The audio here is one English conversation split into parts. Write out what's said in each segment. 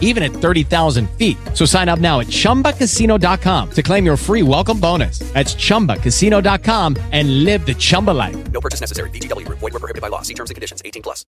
even at 30,000 feet. So sign up now at chumbacasino.com to claim your free welcome bonus. That's chumbacasino.com and live the Chumba life. No purchase necessary. VGW Group. Void were prohibited by law. See terms and conditions. 18 plus.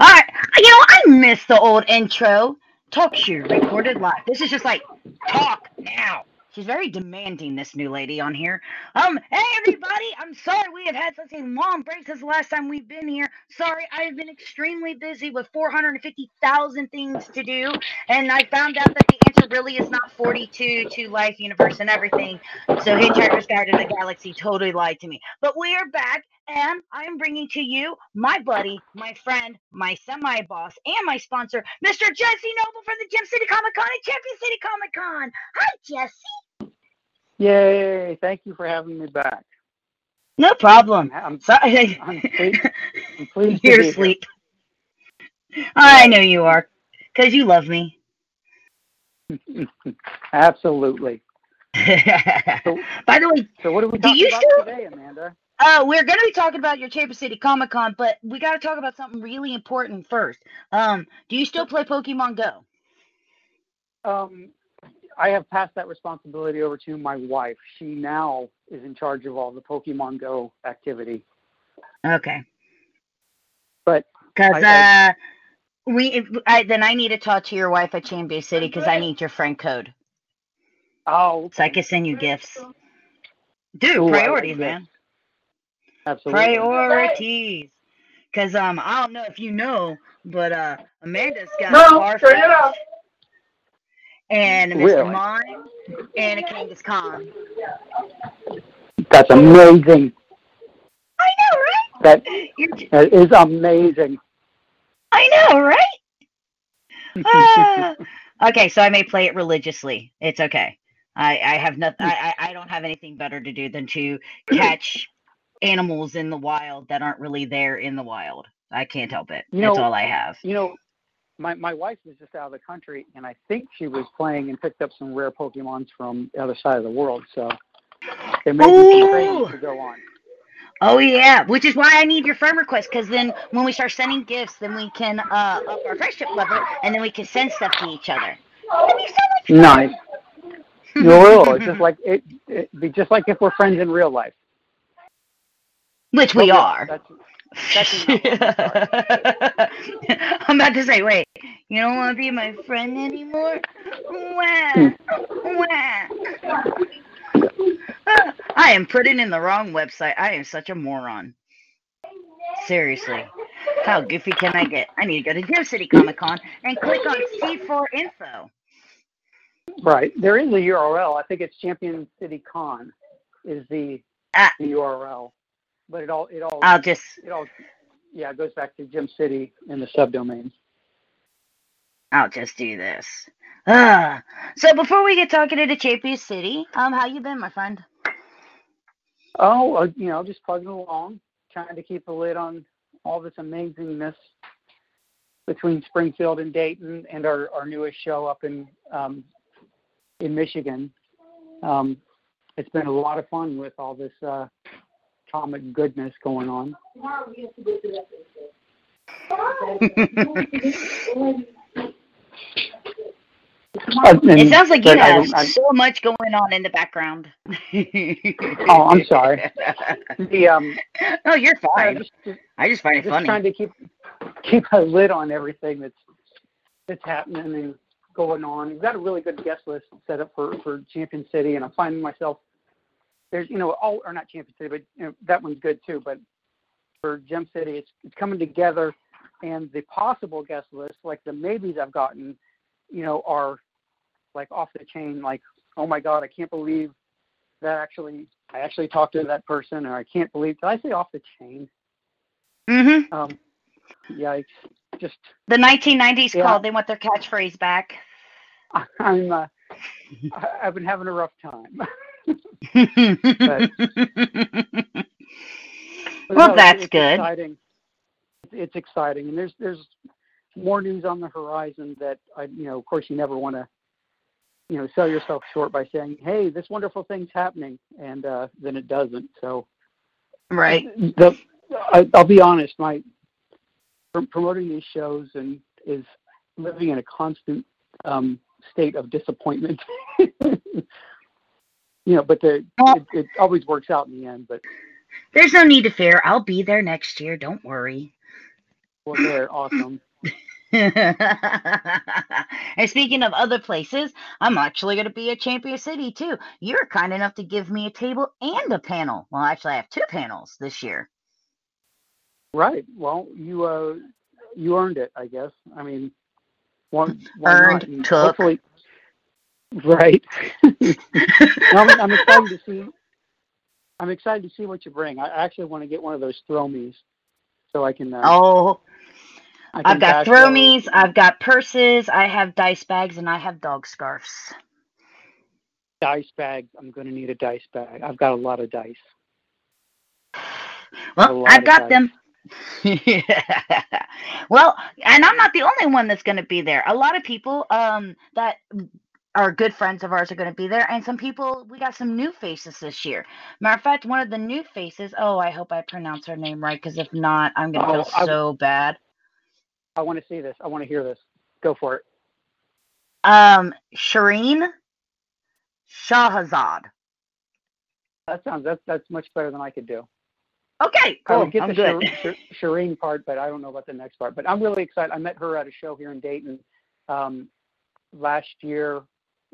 All right, you know I miss the old intro. Talk show recorded live. This is just like talk now. She's very demanding, this new lady on here. Um, hey everybody, I'm sorry we have had such a long break since the last time we've been here. Sorry, I have been extremely busy with 450,000 things to do, and I found out that the answer really is not 42 to life, universe, and everything. So Hitchhiker's Guide to the Galaxy totally lied to me. But we are back, and I am bringing to you my buddy, my friend, my semi-boss, and my sponsor, Mr. Jesse Noble from the Gem City Comic Con and Champion City Comic Con. Hi, Jesse. Yay! Thank you for having me back. No problem. I'm, Sorry. I'm pleased, I'm pleased You're be here. asleep. I know you are, because you love me. Absolutely. By the way, So what are we Do talking you about still- today, Amanda? uh, we're going to be talking about your Champion City Comic Con, but we got to talk about something really important first. Um, do you still play Pokemon Go? Um, I have passed that responsibility over to my wife. She now is in charge of all the Pokemon Go activity. Okay. But Because uh, we, if, I, then I need to talk to your wife at Champion City because I need your friend code oh, so I can send you gifts. Dude, Ooh, priorities, man. absolutely. Priorities. Cause um, I don't know if you know, but uh, Amanda's got No, Farfetch'd turn it off. And Mr. Really? Mime and a Kangaskhan. Khan. That's amazing. I know, right? That You're, that is amazing. I know, right? Ah. okay, so I may play it religiously. It's okay. I, I have nothing. I, I don't have anything better to do than to catch animals in the wild that aren't really there in the wild. I can't help it. You That's all I have. You know, my my wife was just out of the country, and I think she was playing and picked up some rare Pokemons from the other side of the world. So there may be some training to go on. Oh yeah, which is why I need your friend request because then when we start sending gifts, then we can uh, up our friendship level, and then we can send stuff to each other. That'd be so much Nice. fun. You will. It's just like it. It'd be just like if we're friends in real life. which we Okay, are. That's. I'm about to say, wait, you don't want to be my friend anymore? Wah, wah. I am putting in the wrong website. I am such a moron. Seriously. How goofy can I get? I need to go to Gem City Comic Con and click on C4 info. right. There is a URL. I think it's Champion City Con is the Ah. the URL, but it all it all I'll just it all yeah it goes back to Gem City and the subdomains. I'll just do this. Ah. So before we get talking to the City, um, how you been, my friend? Oh, uh, you know, just plugging along, trying to keep a lid on all this amazingness between Springfield and Dayton, and our, our newest show up in um, in Michigan. Um, it's been a lot of fun with all this uh, comic goodness going on. It sounds like you but I have I- so much going on in the background. Oh, I'm sorry. The um, no, you're I fine. just, just I just find it funny. just funny. trying to keep keep a lid on everything that's that's happening and going on. We've got a really good guest list set up for for Champion City, and I'm finding myself there's you know all or not Champion City, but you know, that one's good too. But for Gem City, it's it's coming together, and the possible guest list, like the maybes I've gotten, you know, are like off the chain. Like, oh my God, I can't believe that actually I actually talked to that person, or I can't believe did I say off the chain? hmm Um, yikes! Just The 1990s Yeah. called. They want their catchphrase back. I'm uh, I've been having a rough time. well, But no, it's- that's it's good. Exciting. it's exciting, and there's there's more news on the horizon that I, you know, of course, you never want to, you know, sell yourself short by saying, "Hey, this wonderful thing's happening," and uh, then it doesn't. So, Right. the I, I'll be honest, my promoting these shows and is living in a constant um, state of disappointment. you know, but the it, it always works out in the end. But There's no need to fear. I'll be there next year. Don't worry. well, they're awesome. and speaking of other places, I'm actually going to be at Champion City too. You're kind enough to give me a table and a panel. Well, actually, I have two panels this year. Right. Well, you uh, you earned it, I guess. I mean, why, why Earned? Took. Hopefully, right. I'm, I'm excited to see. I'm excited to see what you bring. I actually want to get one of those throw me's, so I can. Uh, Oh, I can I've got throw me's. I've got purses, I have dice bags, and I have dog scarves. dice bags. I'm going to need a dice bag. I've got a lot of dice. Well, I've got dice. them. well, and I'm not the only one that's going to be there. A lot of people um, that are good friends of ours are going to be there, and some people we got some new faces this year. Matter of fact, one of the new faces. Oh, I hope I pronounce her name right, because if not, I'm going to Oh, feel I- so bad. I want to see this. I want to hear this. Go for it. Um, Shireen Shahazad. That sounds that's that's much better than I could do. Okay, I cool. would get I'm the good. Shir- Shir- Shireen part, but I don't know about the next part. But I'm really excited. I met her at a show here in Dayton um, last year,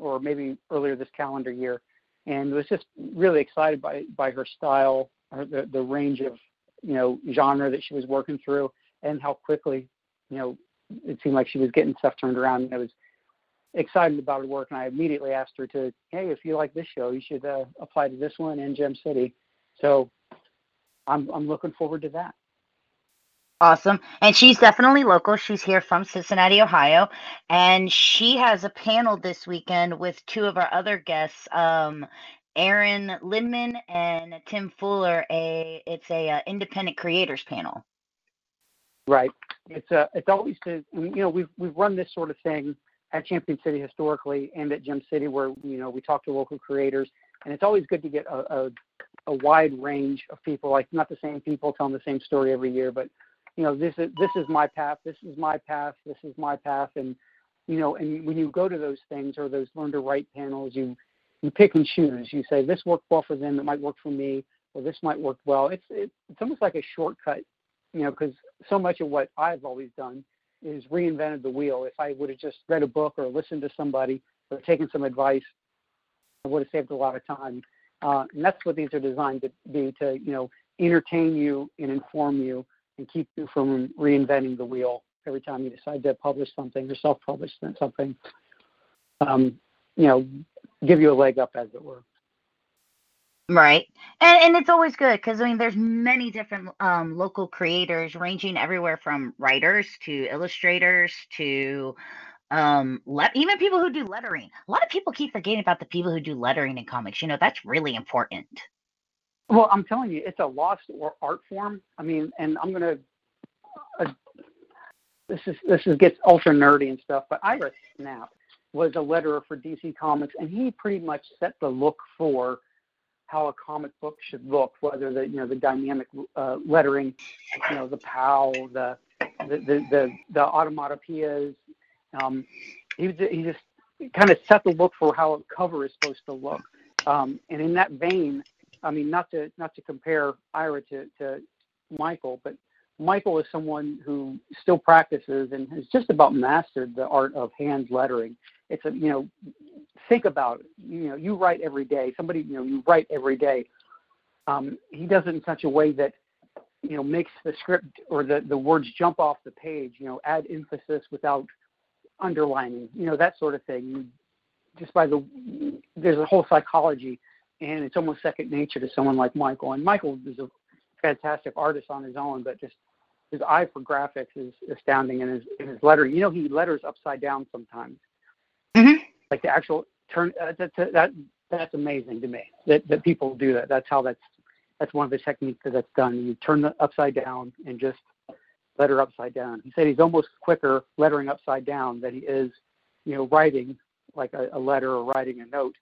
or maybe earlier this calendar year, and was just really excited by by her style, her, the the range of you know genre that she was working through, and how quickly you know it seemed like she was getting stuff turned around. And I was excited about her work, and I immediately asked her to, hey, if you like this show, you should uh, apply to this one in Gem City. So I'm I'm looking forward to that. Awesome. And she's definitely local. She's here from Cincinnati, Ohio. And she has a panel this weekend with two of our other guests, um, Aaron Lindman and Tim Fuller. A it's a uh, independent creators panel. Right. It's uh it's always to you know we've we've run this sort of thing at Champion City historically and at Gem City where you know we talk to local creators and it's always good to get a, a a wide range of people like not the same people telling the same story every year but you know this is this is my path this is my path this is my path and you know and when you go to those things or those learn to write panels you you pick and choose you say this worked well for them it might work for me or this might work well it's it's almost like a shortcut you know because so much of what I've always done is reinvented the wheel. If I would have just read a book or listened to somebody or taken some advice, I would have saved a lot of time. Uh, and that's what these are designed to be to, you know, entertain you and inform you and keep you from reinventing the wheel every time you decide to publish something or self-publish something. Um, you know, give you a leg up, as it were. Right. And and it's always good because I mean there's many different um local creators ranging everywhere from writers to illustrators to um let even people who do lettering. A lot of people keep forgetting about the people who do lettering in comics. You know, that's really important. Well, I'm telling you, it's a lost or art form. I mean, and I'm gonna. Uh, this is this is gets ultra nerdy and stuff, but Ira Schnapp was a letterer for DC Comics, and he pretty much set the look for how a comic book should look, whether the you know the dynamic uh, lettering, you know the POW, the the the the, the automatopoeias. Um, he he just kind of set the look for how a cover is supposed to look. Um, and in that vein, I mean, not to not to compare Ira to, to Michael, but Michael is someone who still practices and has just about mastered the art of hand lettering. It's a you know, think about it. You know, you write every day. Somebody you know, you write every day. Um, he does it in such a way that you know makes the script or the the words jump off the page. You know, add emphasis without underlining. You know, that sort of thing. You, just by the there's a whole psychology and it's almost second nature to someone like Michael. And Michael is a fantastic artist on his own, but just his eye for graphics is astounding, and his, and his lettering. You know, he letters upside down sometimes, Mhm. like the actual turn. Uh, that, that that that's amazing to me that that people do that. That's how that's that's one of the techniques that that's done. You turn the upside down and just letter upside down. He said he's almost quicker lettering upside down than he is, you know, writing like a, a letter or writing a note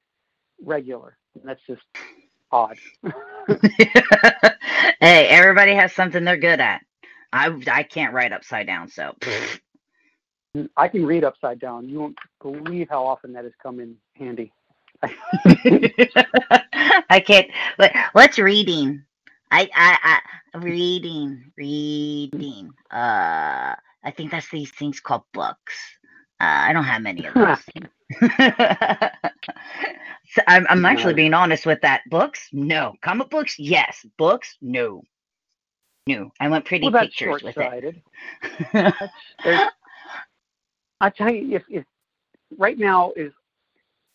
regular. And that's just odd. hey, everybody has something they're good at. I I can't write upside down, so I can read upside down. You won't believe how often that has come in handy. I can't. What, what's reading? I, I, I, reading, reading. Uh, I think that's these things called books. Uh, I don't have many of those. So I'm, I'm actually being honest with that. Books? No. Comic books? Yes. Books? No. No. I want pretty well, pictures with there's- I tell you, if, if right now is,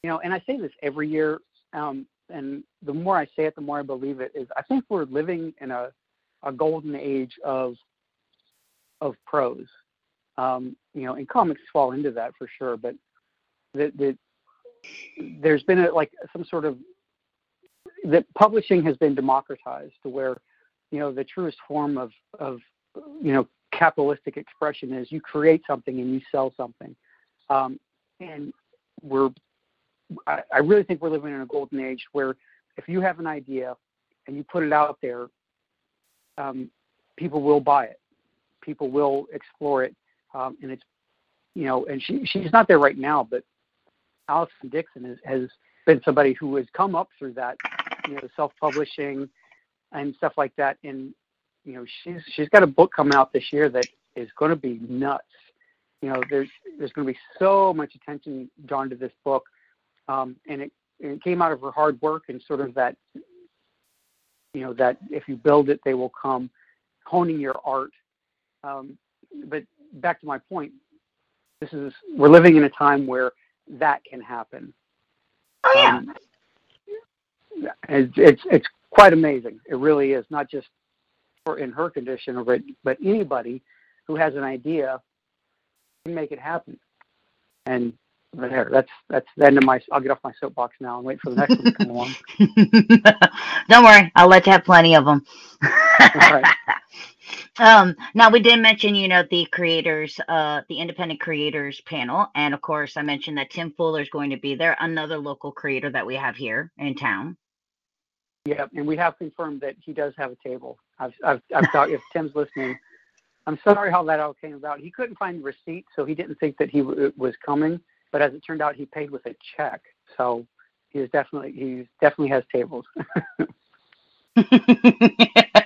you know, and I say this every year, um, and the more I say it, the more I believe it. Is I think we're living in a, a golden age of of prose. Um, you know, and comics fall into that for sure. But that that there's been a, like some sort of that publishing has been democratized to where you know the truest form of of you know capitalistic expression is you create something and you sell something. Um, and we're I, I really think we're living in a golden age where if you have an idea and you put it out there um, people will buy it. People will explore it. Um, and it's you know and she she's not there right now but Allison Dixon is, has been somebody who has come up through that you know self-publishing and stuff like that. And you know she's she's got a book coming out this year that is going to be nuts. You know there's there's going to be so much attention drawn to this book um, and it, it came out of her hard work and sort of that you know that if you build it they will come honing your art. Um, but back to my point this is we're living in a time where that can happen oh yeah. um, it's, it's it's quite amazing. It really is not just for in her condition, but but anybody who has an idea can make it happen. And there, that's that's the end of my. I'll get off my soapbox now and wait for the next one to come along. Don't worry, I'll let you have plenty of them. right. Um, now we did mention, you know, the creators, uh, the independent creators panel, and of course, I mentioned that Tim Fuller is going to be there, another local creator that we have here in town. Yeah, and we have confirmed that he does have a table. I've I've, I've thought if Tim's listening, I'm sorry how that all came about. He couldn't find the receipt, so he didn't think that he w- was coming. But as it turned out, he paid with a check, so he is definitely he definitely has tables.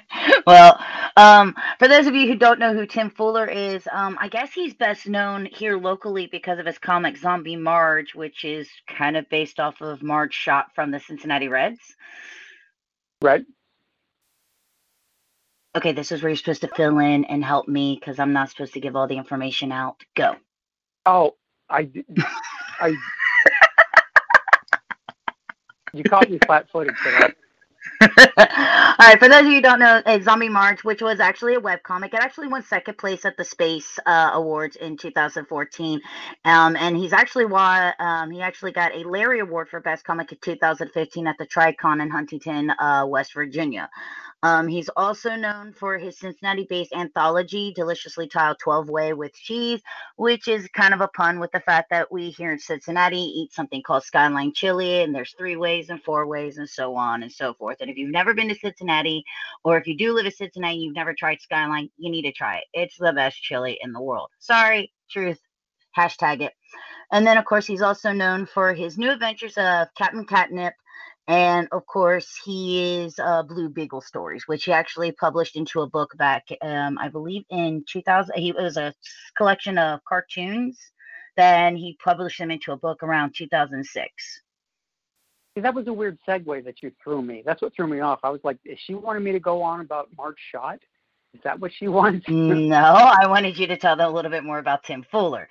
well, um, for those of you who don't know who Tim Fuller is, um, I guess he's best known here locally because of his comic Zombie Marge, which is kind of based off of Marge Schott from the Cincinnati Reds. right? Okay, this is where you're supposed to fill in and help me because I'm not supposed to give all the information out. Go. Oh, I. I. you caught me flat-footed today. All right, for those of you who don't know, uh, Zombie Marge, which was actually a webcomic, it actually won second place at the Space uh, Awards in 2014. Um, and he's actually won, um, he actually got a Larry Award for Best Comic in 2015 at the Tricon in Huntington, uh, West Virginia. Um, he's also known for his Cincinnati based anthology, Deliciously Tiled 12 Way with Cheese, which is kind of a pun with the fact that we here in Cincinnati eat something called Skyline Chili, and there's three ways and four ways and so on and so forth. And if you've never been to Cincinnati, or if you do live in Cincinnati and you've never tried Skyline, you need to try it. It's the best chili in the world. Sorry, truth. Hashtag it. And then, of course, he's also known for his new adventures of Captain Catnip. And of course, he is uh, Blue Beagle Stories, which he actually published into a book back, um, I believe, in 2000. He it was a collection of cartoons. Then he published them into a book around 2006. See, that was a weird segue that you threw me. That's what threw me off. I was like, is she wanted me to go on about Marge Schott? Is that what she wants? No, I wanted you to tell them a little bit more about Tim Fuller.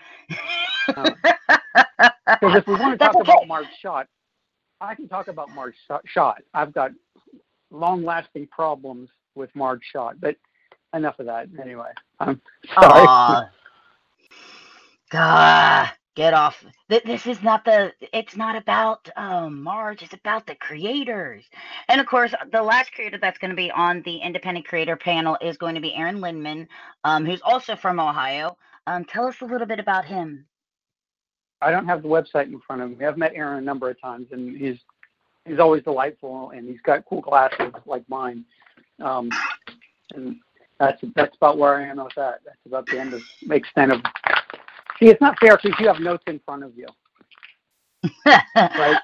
Oh. Because if we want to That's talk okay. about Marge Schott, I can talk about Marge Schott-. I've got long-lasting problems with Marge Schott, but enough of that. Anyway, I'm sorry. Get off. This is not the. It's not about um, Marge. It's about the creators. And of course, the last creator that's going to be on the independent creator panel is going to be Aaron Lindman, um, who's also from Ohio. Um, tell us a little bit about him. I don't have the website in front of me. I've met Aaron a number of times, and he's he's always delightful, and he's got cool glasses like mine. Um, and that's that's about where I am with that. That's about the end of extent of. See, it's not fair because you have notes in front of you.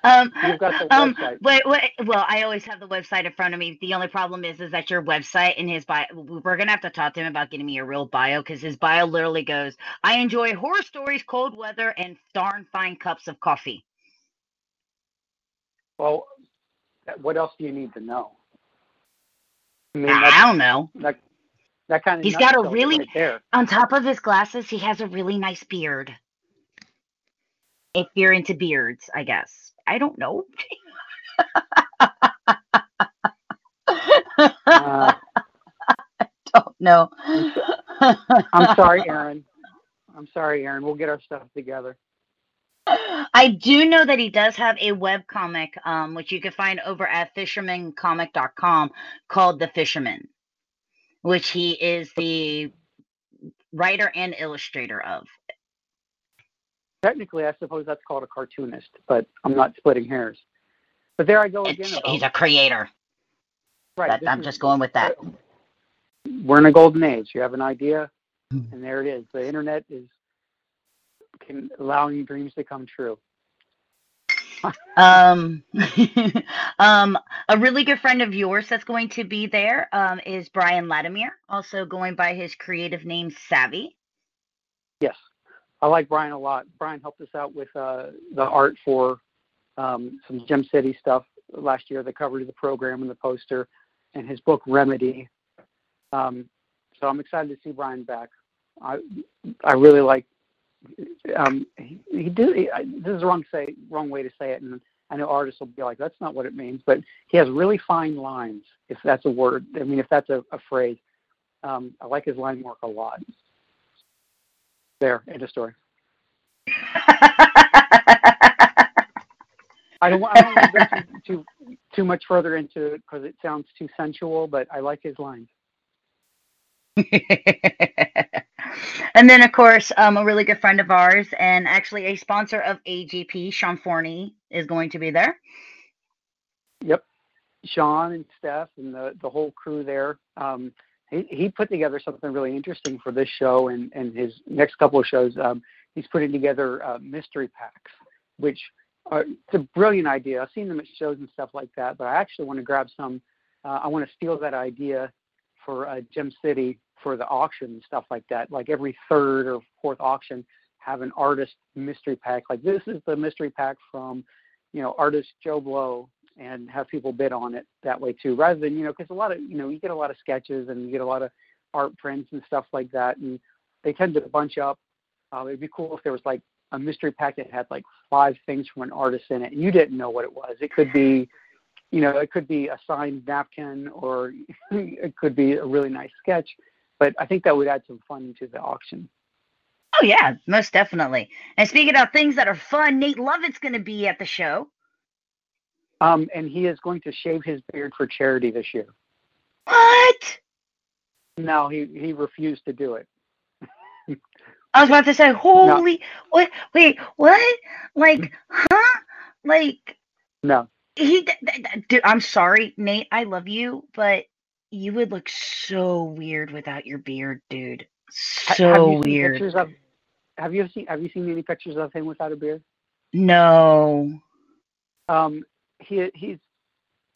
Um, You've got the um, website. wait, wait. Well, I always have the website in front of me. The only problem is, is that your website and his bio. We're gonna have to talk to him about getting me a real bio because his bio literally goes, "I enjoy horror stories, cold weather, and darn fine cups of coffee." Well, what else do you need to know? I mean, I don't know. that that kind of. He's got a really- right. On top of his glasses, he has a really nice beard. If you're into beards, I guess. I don't know. Uh, don't know. I'm sorry, Aaron. I'm sorry, Aaron. We'll get our stuff together. I do know that he does have a web comic, um, which you can find over at fishermancomic.com called The Fisherman, which he is the writer and illustrator of. Technically, I suppose that's called a cartoonist, but I'm not splitting hairs. But there I go again. It's- he's a creator. right, That, I'm is- just going with that. We're in a golden age. You have an idea, Hmm. and there it is. The internet is can allowing dreams to come true. Um, um, a really good friend of yours that's going to be there um, is Brian Latimer, also going by his creative name Savvy. Yes, I like Brian a lot. Brian helped us out with uh, the art for um, some Gem City stuff last year, the cover to the program and the poster, and his book Remedy. Um, so I'm excited to see Brian back. I I really like. Um, he, he do. He, I, this is the wrong say wrong way to say it, and I know artists will be like, "That's not what it means," but he has really fine lines, if that's a word. I mean, if that's a, a phrase. Um, I like his line work a lot. There, end of story. I don't, I don't want to go too, too too much further into it because it sounds too sensual, but I like his lines. and then, of course, um, a really good friend of ours and actually a sponsor of AGP, Sean Forney, is going to be there. Yep, Sean and Steph and the the whole crew there. Um, he he put together something really interesting for this show and and his next couple of shows. Um, he's putting together uh, mystery packs, which are, it's a brilliant idea. I've seen them at shows and stuff like that, but I actually want to grab some. Uh, I want to steal that idea for uh, Gem City for the auction and stuff like that. Like every third or fourth auction, have an artist mystery pack. Like this is the mystery pack from, you know, artist Joe Blow, and have people bid on it that way too. Rather than you know, because a lot of you know, you get a lot of sketches and you get a lot of art prints and stuff like that, and they tend to bunch up. Uh, it'd be cool if there was like a mystery pack that had like five things from an artist in it, and you didn't know what it was. It could be, you know, it could be a signed napkin, or it could be a really nice sketch. But I think that would add some fun to the auction. Oh, yeah, most definitely. And speaking of things that are fun, Nate Lovett's going to be at the show. Um, and he is going to shave his beard for charity this year. What? No, he he refused to do it. I was about to say, holy, what? Wait, what? Like, huh? Like, No, he, th- th- dude, I'm sorry, Nate, I love you, but you would look so weird without your beard, dude. So weird. Of, have you seen Have you seen any pictures of him without a beard? No. Um, he he's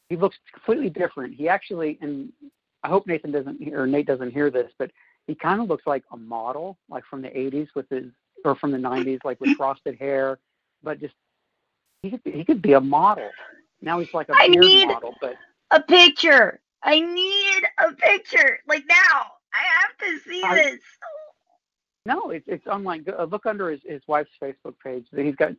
he looks completely different. He actually, and I hope Nathan doesn't hear, or Nate doesn't hear this, but he kind of looks like a model, like from the '80s with his, or from the '90s, like with frosted hair, but just he could be, he could be a model. Now he's like a I beard need- model, but A picture. I need a picture. Like now. I have to see I- this. No, it's it's online. Look under his, his wife's Facebook page. He's got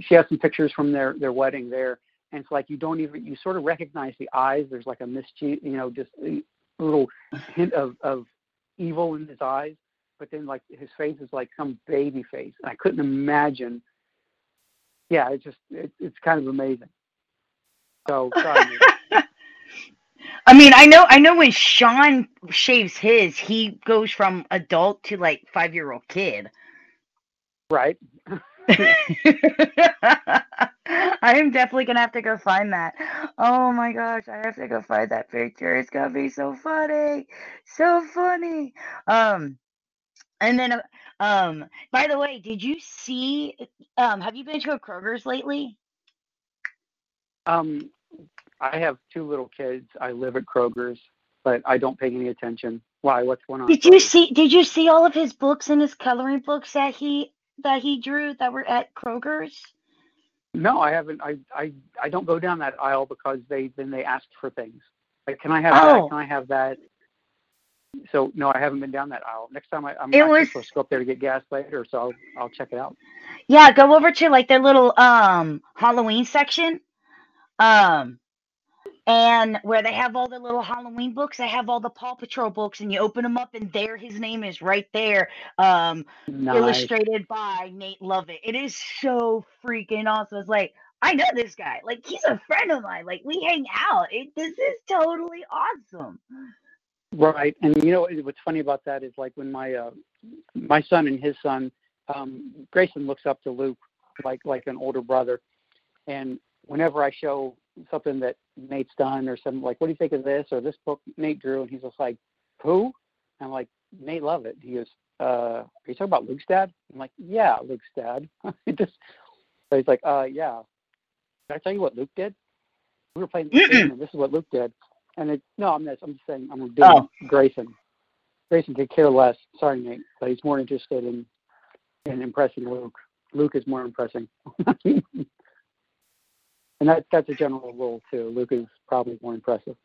she has some pictures from their their wedding there, and it's like you don't even you sort of recognize the eyes. There's like a mischief, you know, just a little hint of of evil in his eyes, but then like his face is like some baby face. And I couldn't imagine. Yeah, it's just it, it's kind of amazing. So sorry. I mean, I know, I know when Sean shaves his, he goes from adult to like five year old kid. right? I am definitely gonna have to go find that. Oh my gosh, I have to go find that picture. It's gonna be so funny, so funny. Um, and then, um, by the way, did you see? Um, have you been to a Kroger's lately? Um, I have two little kids. I live at Kroger's, but I don't pay any attention. Why? What's going on? Did you see? Did you see all of his books and his coloring books that he that he drew that were at Kroger's? No, I haven't. I I I don't go down that aisle because they then they ask for things. Like, can I have Oh. that? Can I have that? So no, I haven't been down that aisle. Next time I, I'm It was- supposed to go up there to get gas later, so I'll, I'll check it out. Yeah, go over to like their little um Halloween section. Um and where they have all the little Halloween books, they have all the Paw Patrol books and you open them up and there his name is right there. Um Nice. illustrated by Nate Lovett. It is so freaking awesome. It's like I know this guy. Like he's a friend of mine. Like we hang out. It, this is totally awesome. Right, and you know what's funny about that is like when my uh, my son and his son, um, Grayson looks up to Luke like like an older brother, and whenever I show something that Nate's done or something like, what do you think of this or this book Nate drew, and he's just like, who? I'm like Nate Lovett. He goes, uh, are you talking about Luke's dad? I'm like, yeah, Luke's dad. it just so he's like, uh, yeah. Did I tell you what Luke did? We were playing this game, and this is what Luke did. And it, no, I'm just, I'm just saying, I'm doing Oh. Grayson. Grayson could care less. Sorry, Nate, but he's more interested in in impressing Luke. Luke is more impressing. and that that's a general rule too. Luke is probably more impressive.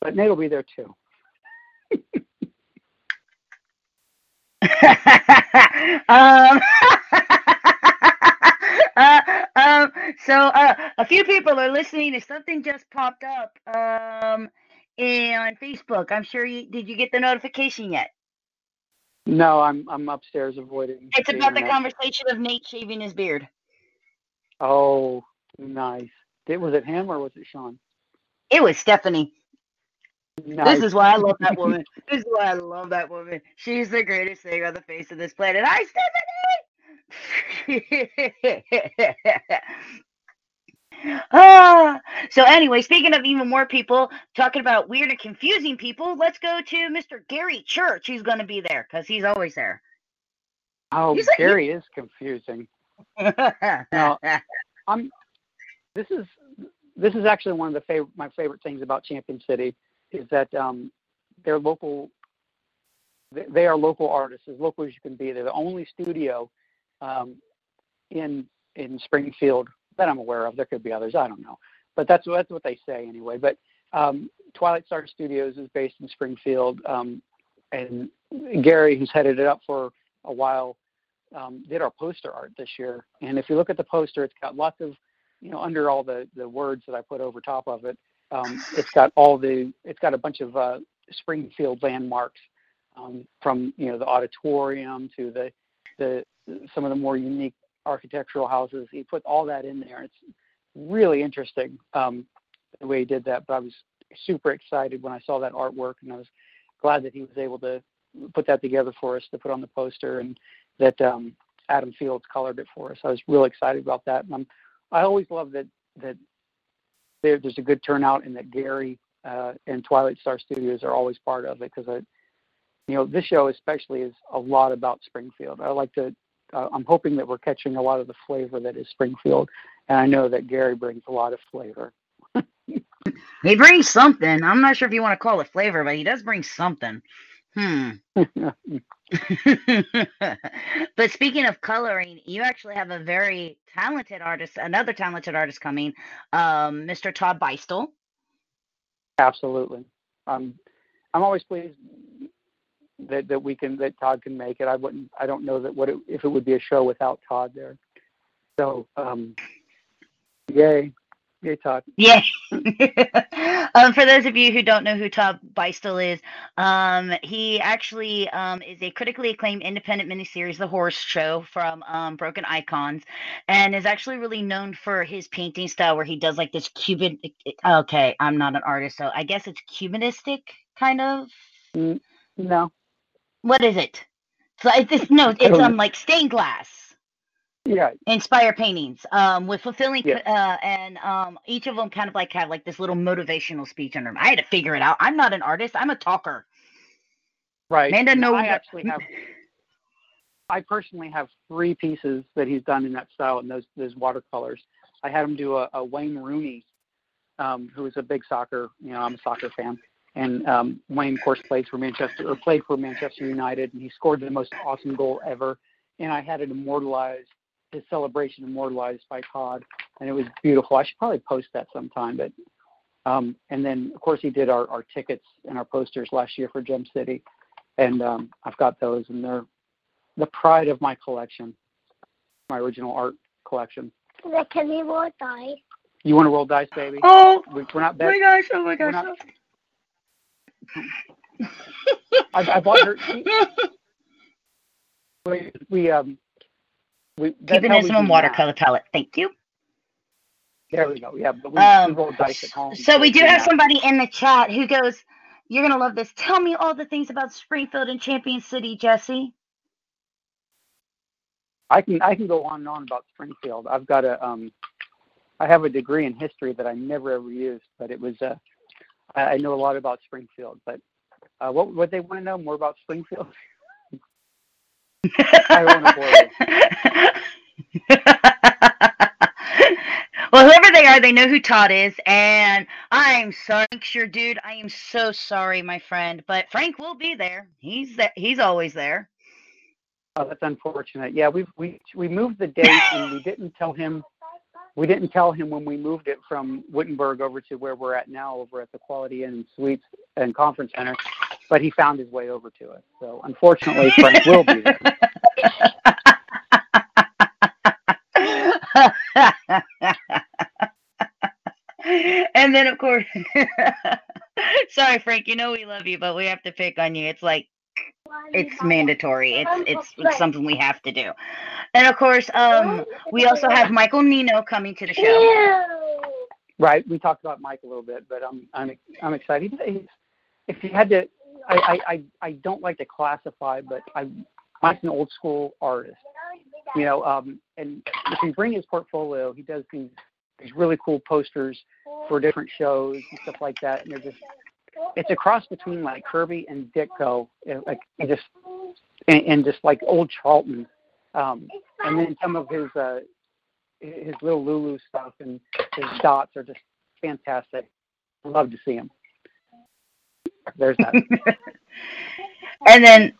But Nate will be there too. um, uh, um, so uh, a few people are listening and something just popped up um, in, on Facebook. I'm sure you did you get the notification yet? No, I'm I'm upstairs avoiding. It's about the conversation of Nate shaving his beard. Oh, nice. Did, was it him or was it Sean? It was Stephanie. Nice. This is why I love that woman. this is why I love that woman. She's the greatest thing on the face of this planet. Hi, Stephanie. ah, so anyway, speaking of even more people talking about weird and confusing people, let's go to Mr. Gary Church. Who's going to be there because he's always there. oh, he's like- Gary is confusing. No. I'm. This is this is actually one of the favorite my favorite things about Champion City is that um, they're local. they- are local artists, as local as you can be. They're the only studio um, in in Springfield that I'm aware of. There could be others, I don't know, but that's that's what they say anyway. But um, Twilight Star Studios is based in Springfield, um, and Gary, who's headed it up for a while, um, did our poster art this year. And if you look at the poster, it's got lots of, you know, under all the the words that I put over top of it, um, it's got all the, it's got a bunch of uh, Springfield landmarks, um, from you know the auditorium to the the some of the more unique architectural houses. He put all that in there. It's really interesting um, the way he did that. But I was super excited when I saw that artwork, and I was glad that he was able to put that together for us to put on the poster and that um, Adam Fields colored it for us. I was really excited about that, and I'm, I always love that that there, there's a good turnout and that Gary uh, and Twilight Star Studios are always part of it because I, you know, this show especially is a lot about Springfield. I like to. Uh, I'm hoping that we're catching a lot of the flavor that is Springfield, and I know that Gary brings a lot of flavor. he brings something. I'm not sure if you want to call it flavor, but he does bring something. Hmm. but speaking of coloring, you actually have a very talented artist, another talented artist coming, um, Mr. Todd Beistel. Absolutely. Um, I'm always pleased that, that we can that Todd can make it. I wouldn't. I don't know that what it, if it would be a show without Todd there. So, um, yay! Yay, Todd. Yeah. um, for those of you who don't know who Todd Beistel is, um, he actually um, is a critically acclaimed independent miniseries, The Horse Show from um, Broken Icons, and is actually really known for his painting style where he does like this Cuban. Okay, I'm not an artist, so I guess it's Cubanistic kind of. No. What is it? So it's this, no, it's um like stained glass. Yeah. inspire paintings um with fulfilling Yeah. uh and um each of them kind of like have like this little motivational speech under them i had to figure it out i'm not an artist i'm a talker Right. Amanda No, knows I actually have. I personally have three pieces that he's done in that style and those those watercolors. I had him do a, a Wayne Rooney, um, who is a big soccer. You know, I'm a soccer fan, and um, Wayne, of course, played for Manchester or played for Manchester United, and he scored the most awesome goal ever. And I had it immortalized, his celebration immortalized by Todd, and it was beautiful. I should probably post that sometime, but. Um, and then, of course, he did our, our tickets and our posters last year for Gem City and um, I've got those, and they're the pride of my collection, my original art collection. Can we roll dice? You want to roll dice, baby? oh We, we're not my bet. gosh oh my gosh not- I, I bought her. We, we um. We, that's how we cubanism and watercolor palette thank you. There we go. Yeah, but we, Um, we roll dice at home. so we do have somebody in the chat who goes you're gonna love this tell me all the things about springfield and champion city jesse I can I can go on and on about Springfield. I've got a um, I have a degree in history that I never ever used, but it was uh, I, I know a lot about Springfield. But uh, what what they want to know more about Springfield? I don't wanna bore well, whoever they are, they know who Todd is, and I'm sorry, your dude. I am so sorry, my friend, but Frank will be there. He's there. He's always there. Oh, that's unfortunate. Yeah, we we we moved the date and we didn't tell him. We didn't tell him when we moved it from Wittenberg over to where we're at now, over at the Quality Inn and Suites and Conference Center. But he found his way over to it. So unfortunately, Frank will be there. and then, of course, sorry, Frank. You know we love you, but we have to pick on you. It's like it's mandatory. It's it's, it's something we have to do. And of course, um, we also have Michael Nino coming to the show. Right. We talked about Mike a little bit, but I'm I'm I'm excited. If you had to, I, I I don't like to classify, but I Mike's an old school artist. You know, um, and if you bring his portfolio, he does these these really cool posters for different shows and stuff like that, and they're just it's a cross between like Kirby and Ditko, like and just and, and just like old Charlton, um, and then some of his uh, his little Lulu stuff and his dots are just fantastic. Love to see him. There's that. and then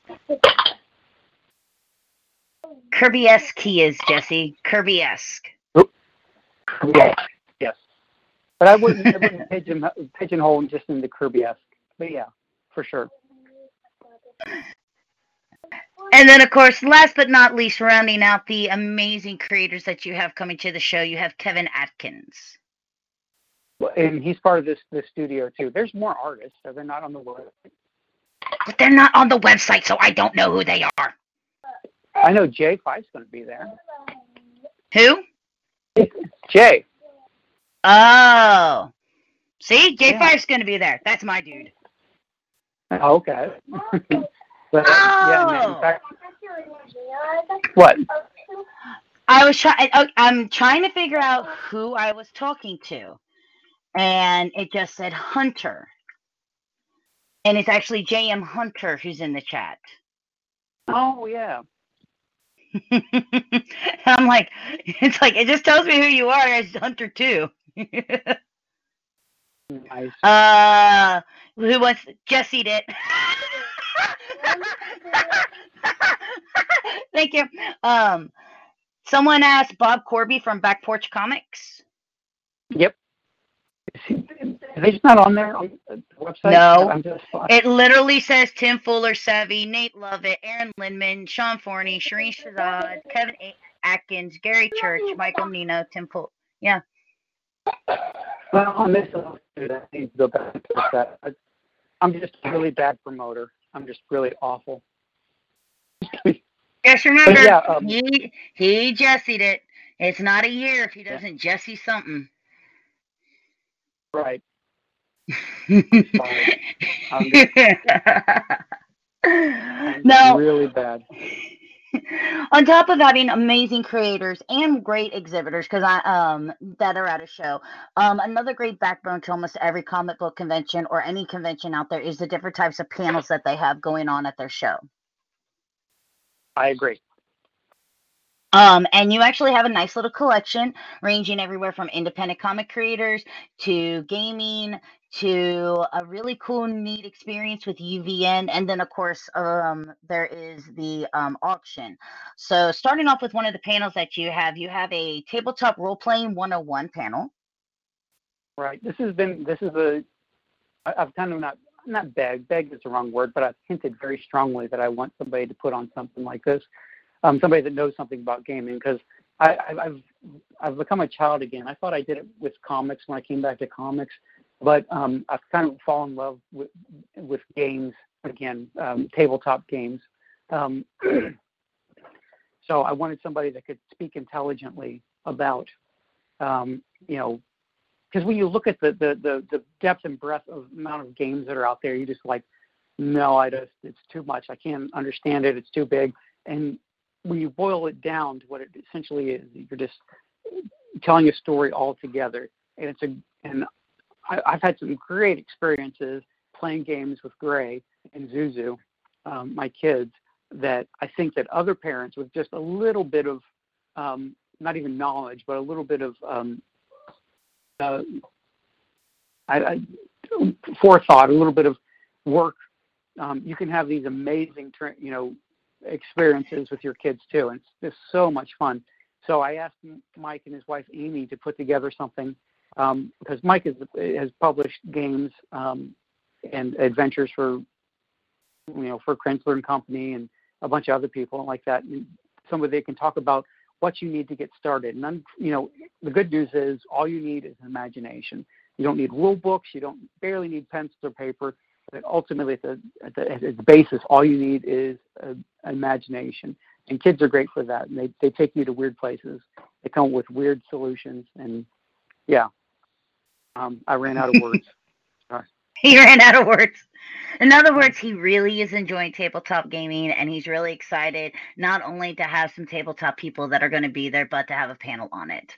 Kirby esque he is, Jesse. Kirby esque. yes, yes. But I wouldn't, I wouldn't pigeon, pigeonhole him just into Kirby-esque. But yeah, for sure. And then, of course, last but not least, rounding out the amazing creators that you have coming to the show, you have Kevin Atkins. And he's part of this this studio too. There's more artists, so they're not on the website. But they're not on the website, so I don't know who they are. I know Jay Five's going to be there. Who? Jay. Oh. See, Yeah. J5's going to be there. That's my dude. Oh, okay. but yeah, and in Oh. fact, what? I was trying. Oh, I'm trying to figure out who I was talking to, and it just said Hunter, and it's actually J.M. Hunter who's in the chat. Oh yeah. I'm like, it's like it just tells me who you are as Hunter too. Nice. uh, who wants Jesse it? Thank you. Um, someone asked Bob Corby from Back Porch Comics. Yep. Is he, they just not on there on the website? No. I'm just. It literally says Tim Fuller, Savvy, Nate Lovett, Aaron Lindman, Sean Forney, Shireen Shazad, Kevin A- Atkins, Gary Church, Michael Nino, Tim Fuller. Yeah. Well, on this, that needs to go back to that. I- I'm just a really bad promoter. I'm just really awful. Just remember, yeah, um, he he Jesse'd it. It's not a year if he doesn't Jesse something. Right. no, Really bad. on top of having amazing creators and great exhibitors because i um that are at a show um another great backbone to almost every comic book convention or any convention out there is the different types of panels that they have going on at their show I agree. Um and you actually have a nice little collection ranging everywhere from independent comic creators to gaming to a really cool neat experience with uvn and then of course um there is the um auction so starting off with one of the panels that you have you have a tabletop role playing 101 panel Right. This has been. This is a, I've kind of not not begged. Begged is the wrong word, but I've hinted very strongly that I want somebody to put on something like this. Um, somebody that knows something about gaming because I, I've I've become a child again. I thought I did it with comics when I came back to comics, but um, I've kind of fallen in love with with games again, um, tabletop games. Um, so I wanted somebody that could speak intelligently about, um, you know, because when you look at the, the the the depth and breadth of amount of games that are out there, you just like, no, I just it's too much. I can't understand it. It's too big. And when you boil it down to what it essentially is, you're just telling a story all together. And it's a and I, I've had some great experiences playing games with Gray and Zuzu, um, my kids, that I think that other parents with just a little bit of um, not even knowledge, but a little bit of um, uh, I, I, forethought, a little bit of work, um, you can have these amazing, you know, experiences with your kids too, and it's just so much fun. So I asked Mike and his wife Amy to put together something um, because Mike is, has published games um, and adventures for, you know, for Kenzer and Company and a bunch of other people like that. And somebody they can talk about what you need to get started. And then, you know, the good news is all you need is imagination. You don't need rule books. You don't barely need pencil or paper. But ultimately, at the, at the, at the basis, all you need is uh, imagination. And kids are great for that. And they, they take you to weird places. They come up with weird solutions. And yeah, um, I ran out of words. he ran out of words. In other words, he really is enjoying tabletop gaming and he's really excited not only to have some tabletop people that are going to be there, but to have a panel on it.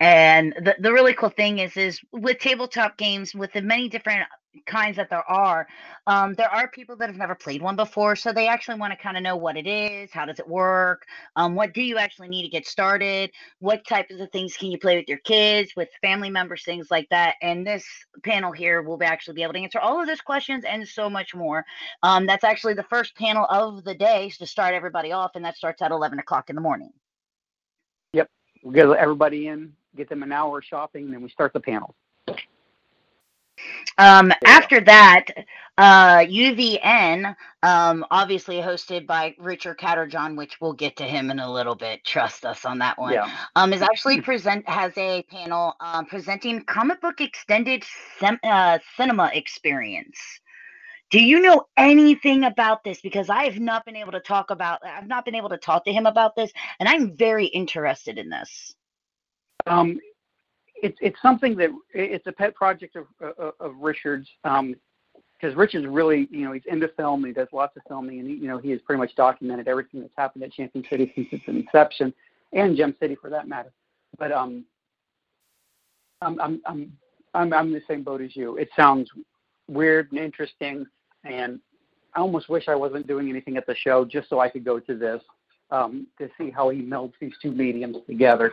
And the, the really cool thing is is with tabletop games, with the many different kinds that there are, um, there are people that have never played one before, so they actually want to kind of know what it is, how does it work, um, what do you actually need to get started, what types of things can you play with your kids, with family members, things like that. And this panel here will be actually be able to answer all of those questions and so much more. Um, that's actually the first panel of the day to start everybody off, and that starts at 11 o'clock in the morning. Yep. We'll get everybody in, get them an hour shopping, and then we start the panel. Um, after that, uh, UVN, um, obviously hosted by Richard Catterjohn, which we'll get to him in a little bit. Trust us on that one. Yeah. Um, is actually present has a panel um, presenting comic book extended sem- uh, cinema experience. Do you know anything about this? Because I have not been able to talk about. I've not been able to talk to him about this, and I'm very interested in this. Um, it's it's something that it's a pet project of of, of Richard's because Richard's really you know he's into film. He does lots of filming, and he, you know he has pretty much documented everything that's happened at Champion City since its inception, and Gem City for that matter. But um, I'm I'm I'm I'm, I'm in the same boat as you. It sounds weird and interesting, and I almost wish I wasn't doing anything at the show just so I could go to this um, to see how he melds these two mediums together.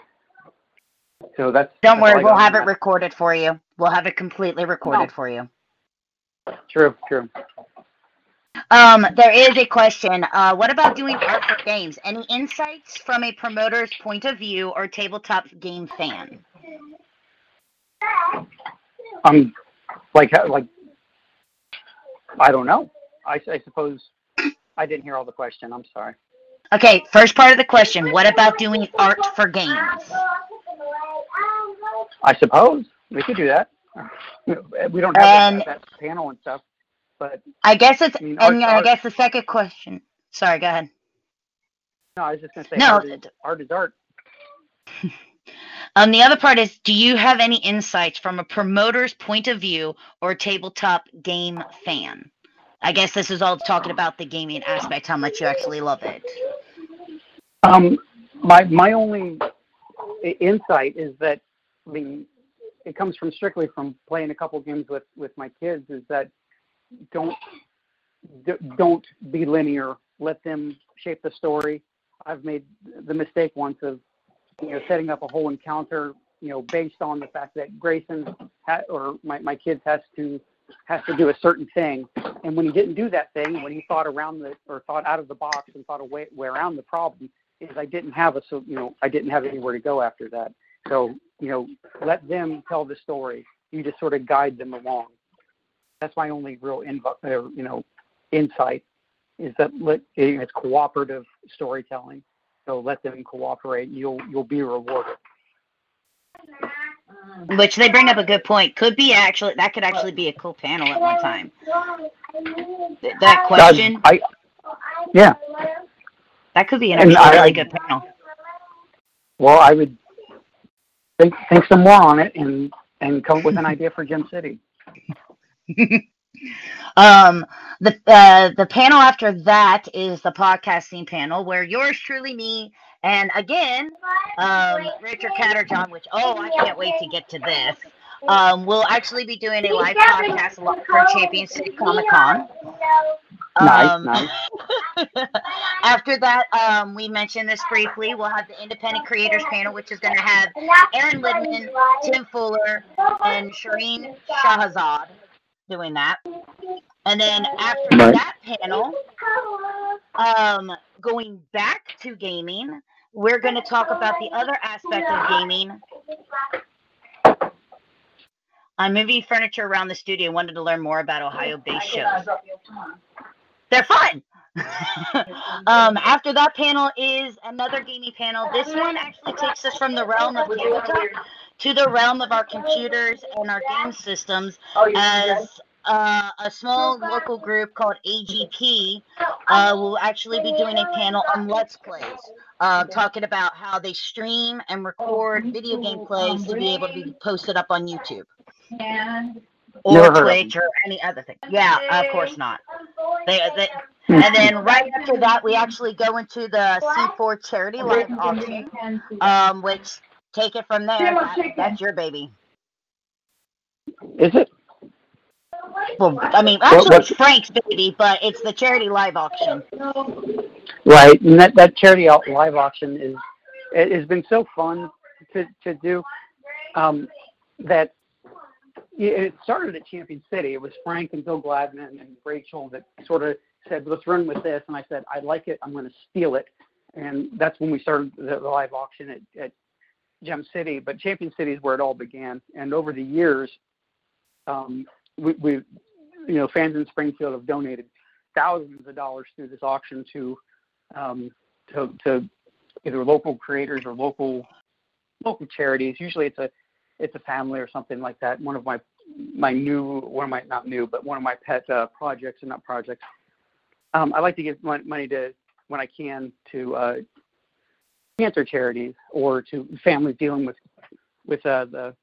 So that's Don't that's worry, we'll have it that. recorded for you. We'll have it completely recorded No. for you. True, true. Um, there is a question. Uh, what about doing art for games? Any insights from a promoter's point of view or tabletop game fan? Um, like like I don't know. I, I suppose I didn't hear all the question. I'm sorry. Okay, first part of the question. What about doing art for games? I suppose we could do that. We don't have Um, that, that panel and stuff, but I guess it's I mean, and I guess the second question. Sorry, go ahead. no, I was just gonna say No, art, is, art is art. Um, the other part is, do you have any insights from a promoter's point of view or a tabletop game fan? I guess this is all talking about the gaming aspect, how much you actually love it. Um, my my only insight is that Mean, it comes from strictly from playing a couple games with with my kids. Is that don't don't be linear. Let them shape the story. I've made the mistake once of you know setting up a whole encounter you know based on the fact that Grayson ha- or my my kids has to has to do a certain thing and when he didn't do that thing when he thought around the or thought out of the box and thought a way, way around the problem is I didn't have a so you know I didn't have anywhere to go after that. So you know let them tell the story. You just sort of guide them along. That's my only real invo- uh, you know insight is that let, it's cooperative storytelling. So let them cooperate. You'll you'll be rewarded. Which they bring up a good point. Could be actually that could actually be a cool panel at one time. Th- That question I yeah. that could be an actually I- really I- good panel. Well, I would think think some more on it and and come up with an idea for Gem City. Um, the uh, the panel after that is the podcasting panel where yours truly, me, and again, um, Richard Catterjohn. Which oh, I can't wait to get to this. Um, we'll actually be doing a live podcast for Champion City Comic Con. Nice, Um, nice. after that, um, we mentioned this briefly. We'll have the Independent Creators panel, which is going to have Aaron Lidman, Tim Fuller, and Shireen Shahazad doing that. And then after Right. that panel, um, going back to gaming, we're going to talk about the other aspect of gaming. I'm moving furniture around the studio. Wanted to learn more about Ohio-based shows. They're fun. um, after that panel is another gaming panel. This one actually takes us from the realm of tabletop to the realm of our computers and our game systems as uh, a small local group called AGP uh, will actually be doing a panel on Let's Plays, uh, talking about how they stream and record video game plays to be able to be posted up on YouTube or Never heard of Twitch or any other thing. Yeah, of course not. They, they, and then right after that, we actually go into the C4 charity live auction, um, which take it from there. That, that's your baby. Is it? Well, I mean, actually, it's Frank's baby, but it's the charity live auction. Right, and that that charity live auction is it has been so fun to to do. Um, that it started at Champion City. It was Frank and Bill Gladman and Rachel that sort of said, "Let's run with this," and I said, "I like it. I'm going to steal it." And that's when we started the, the live auction at, at Gem City. But Champion City is where it all began. And over the years, um, we, we, you know, fans in Springfield have donated thousands of dollars through this auction to um, to, to either local creators or local local charities. Usually, it's a it's a family or something like that. One of my my new one of my not new, but one of my pet uh, projects and not projects. Um, I like to give mon- money to when I can to uh, cancer charities or to families dealing with with uh, the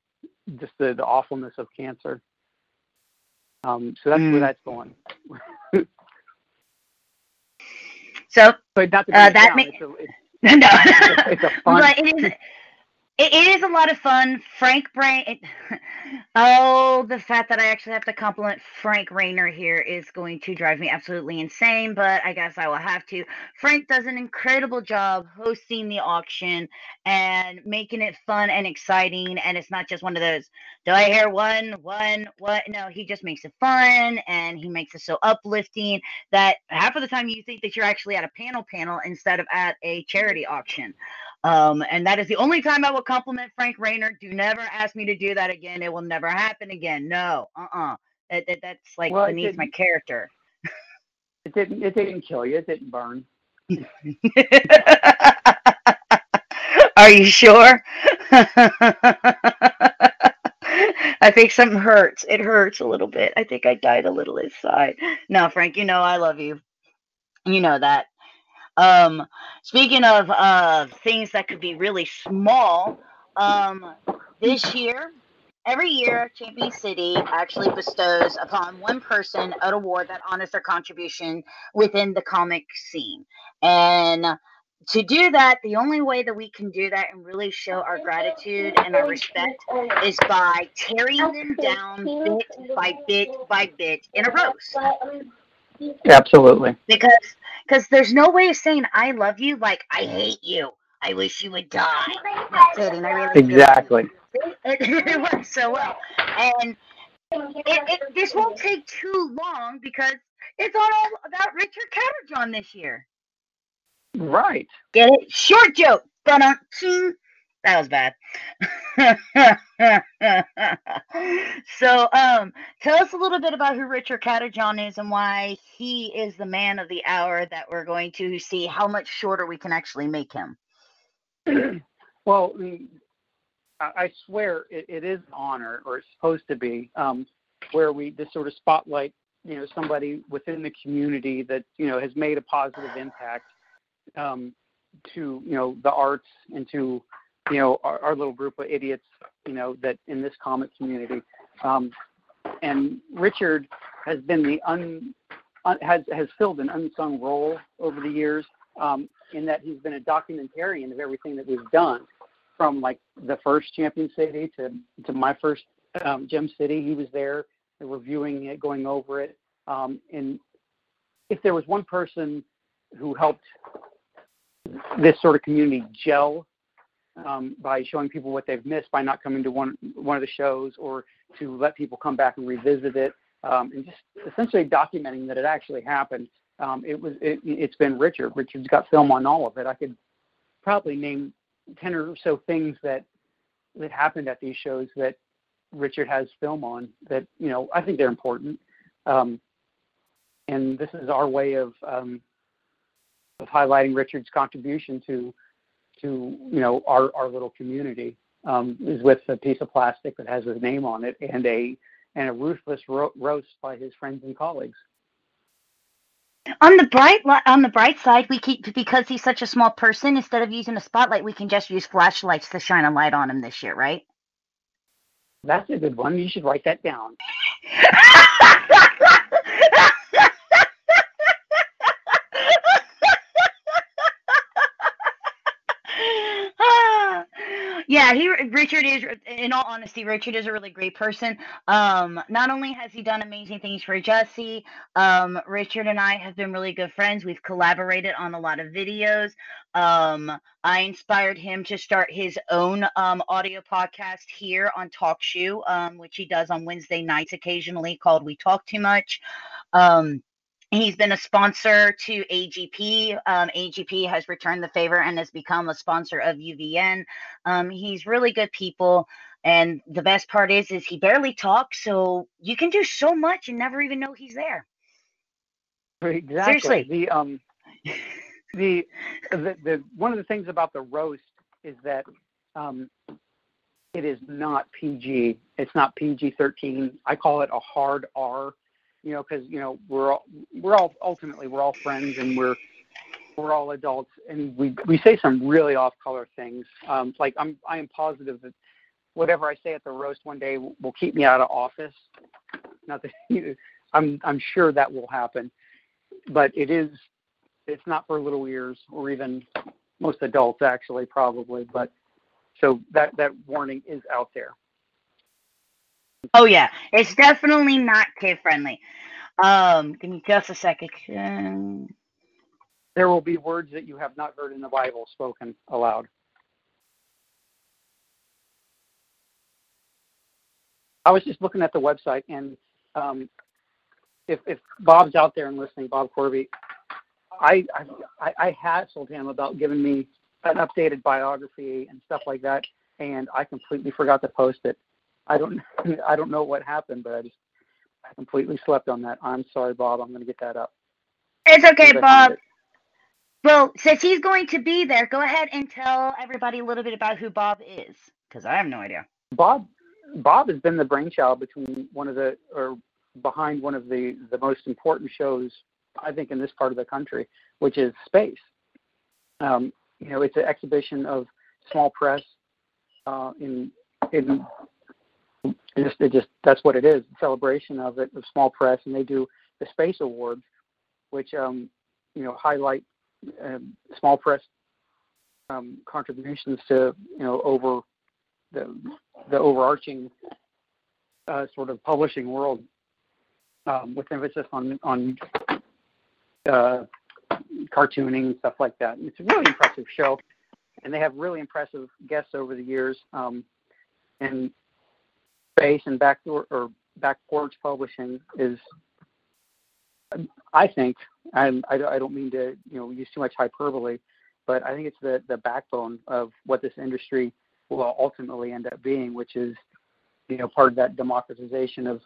just the, the awfulness of cancer. Um, so that's Mm. where that's going. So, But not to Uh, it that down, ma- it's, a, it's, no. it's a fun. but it is, it, it is a lot of fun. Frank Brain. It, oh, the fact that I actually have to compliment Frank Rayner here is going to drive me absolutely insane, but I guess I will have to. Frank does an incredible job hosting the auction and making it fun and exciting. And it's not just one of those, do I hear one, one, what? No, he just makes it fun and he makes it so uplifting that half of the time you think that you're actually at a panel panel instead of at a charity auction. Um, and that is the only time I will compliment Frank Rayner. Do never ask me to do that again. It will never happen again. No, uh uh That, that, that's like Well, beneath my character. It didn't. It didn't kill you. It didn't burn. Are you sure? I think something hurts. It hurts a little bit. I think I died a little inside. No, Frank, you know I love you. You know that. Um, speaking of uh, things that could be really small, um, this year, every year, Champion City actually bestows upon one person an award that honors their contribution within the comic scene. And to do that, the only way that we can do that and really show our gratitude and our respect is by tearing them down bit by bit by bit in a roast. Absolutely. Because because there's no way of saying I love you like I hate you. I wish you would die. Kidding, I really. Exactly. It, it works so well. And it, it, this won't take too long because it's all about Richard Catterjohn this year. Right. Get it? Short joke. Dun-dun-ching. That was bad. so, um, tell us a little bit about who Richard Catterjohn is and why he is the man of the hour that we're going to see how much shorter we can actually make him. Well, I, swear it, it is an honor, or it's supposed to be, um, where we just sort of spotlight, you know, somebody within the community that you know has made a positive impact um, to you know the arts and to you know our, our little group of idiots, you know, that in this comic community. Um, and Richard has been the un, un has has filled an unsung role over the years um, in that he's been a documentarian of everything that we've done, from like the first Champion City to to my first um, Gem City. He was there reviewing it, going over it. Um, and if there was one person who helped this sort of community gel um, by showing people what they've missed by not coming to one one of the shows, or to let people come back and revisit it, um, and just essentially documenting that it actually happened. Um, it was it, it's been Richard. Richard's got film on all of it. I could probably name ten or so things that that happened at these shows that Richard has film on. That you know I think they're important. Um, and this is our way of um, of highlighting Richard's contribution to to you know our our little community um, is with a piece of plastic that has his name on it and a and a ruthless ro- roast by his friends and colleagues. On the bright li- on the bright side, we keep because he's such a small person. Instead of using a spotlight, we can just use flashlights to shine a light on him this year, right? That's a good one. You should write that down. yeah, he Richard is in all honesty, Richard is a really great person. Um, not only has he done amazing things for Jesse, um, Richard and I have been really good friends. We've collaborated on a lot of videos. Um, I inspired him to start his own um, audio podcast here on TalkShoe, um, which he does on Wednesday nights occasionally called We Talk Too Much. Um, He's been a sponsor to AGP. Um, AGP has returned the favor and has become a sponsor of UVN. Um, he's really good people, and the best part is, is he barely talks, so you can do so much and never even know he's there. Exactly. Seriously. The um the, the the one of the things about the roast is that um it is not PG. It's not PG thirteen. I call it a hard R. You know, because you know we're all we're all ultimately we're all friends and we're we're all adults and we we say some really off color things. Um, like I'm I am positive that whatever I say at the roast one day will, will keep me out of office. Not that I'm I'm sure that will happen, but it is it's not for little ears or even most adults actually probably. But so that that warning is out there. Oh yeah, it's definitely not kid friendly. Um, give me just a second. There will be words that you have not heard in the Bible spoken aloud. I was just looking at the website, and um, if, if Bob's out there and listening, Bob Corby, I, I I hassled him about giving me an updated biography and stuff like that, and I completely forgot to post it. I don't I don't know what happened, but I just I completely slept on that. I'm sorry, Bob. I'm going to get that up. it's okay, as I find Bob. it. Well, since he's going to be there, go ahead and tell everybody a little bit about who Bob is, because I have no idea. Bob Bob has been the brainchild between one of the or behind one of the the most important shows I think in this part of the country, which is space. Um, you know, it's an exhibition of small press uh, in in it just it just that's what it is celebration of it of small press and they do the space awards which um you know highlight um, small press um, contributions to you know over the the overarching uh, sort of publishing world um, with emphasis on on uh, cartooning and stuff like that. And it's a really impressive show, and they have really impressive guests over the years. Um, and Space and Backdoor or Back Porch Publishing is, I think, and I, I don't mean to you know use too much hyperbole, but I think it's the the backbone of what this industry will ultimately end up being, which is you know part of that democratization of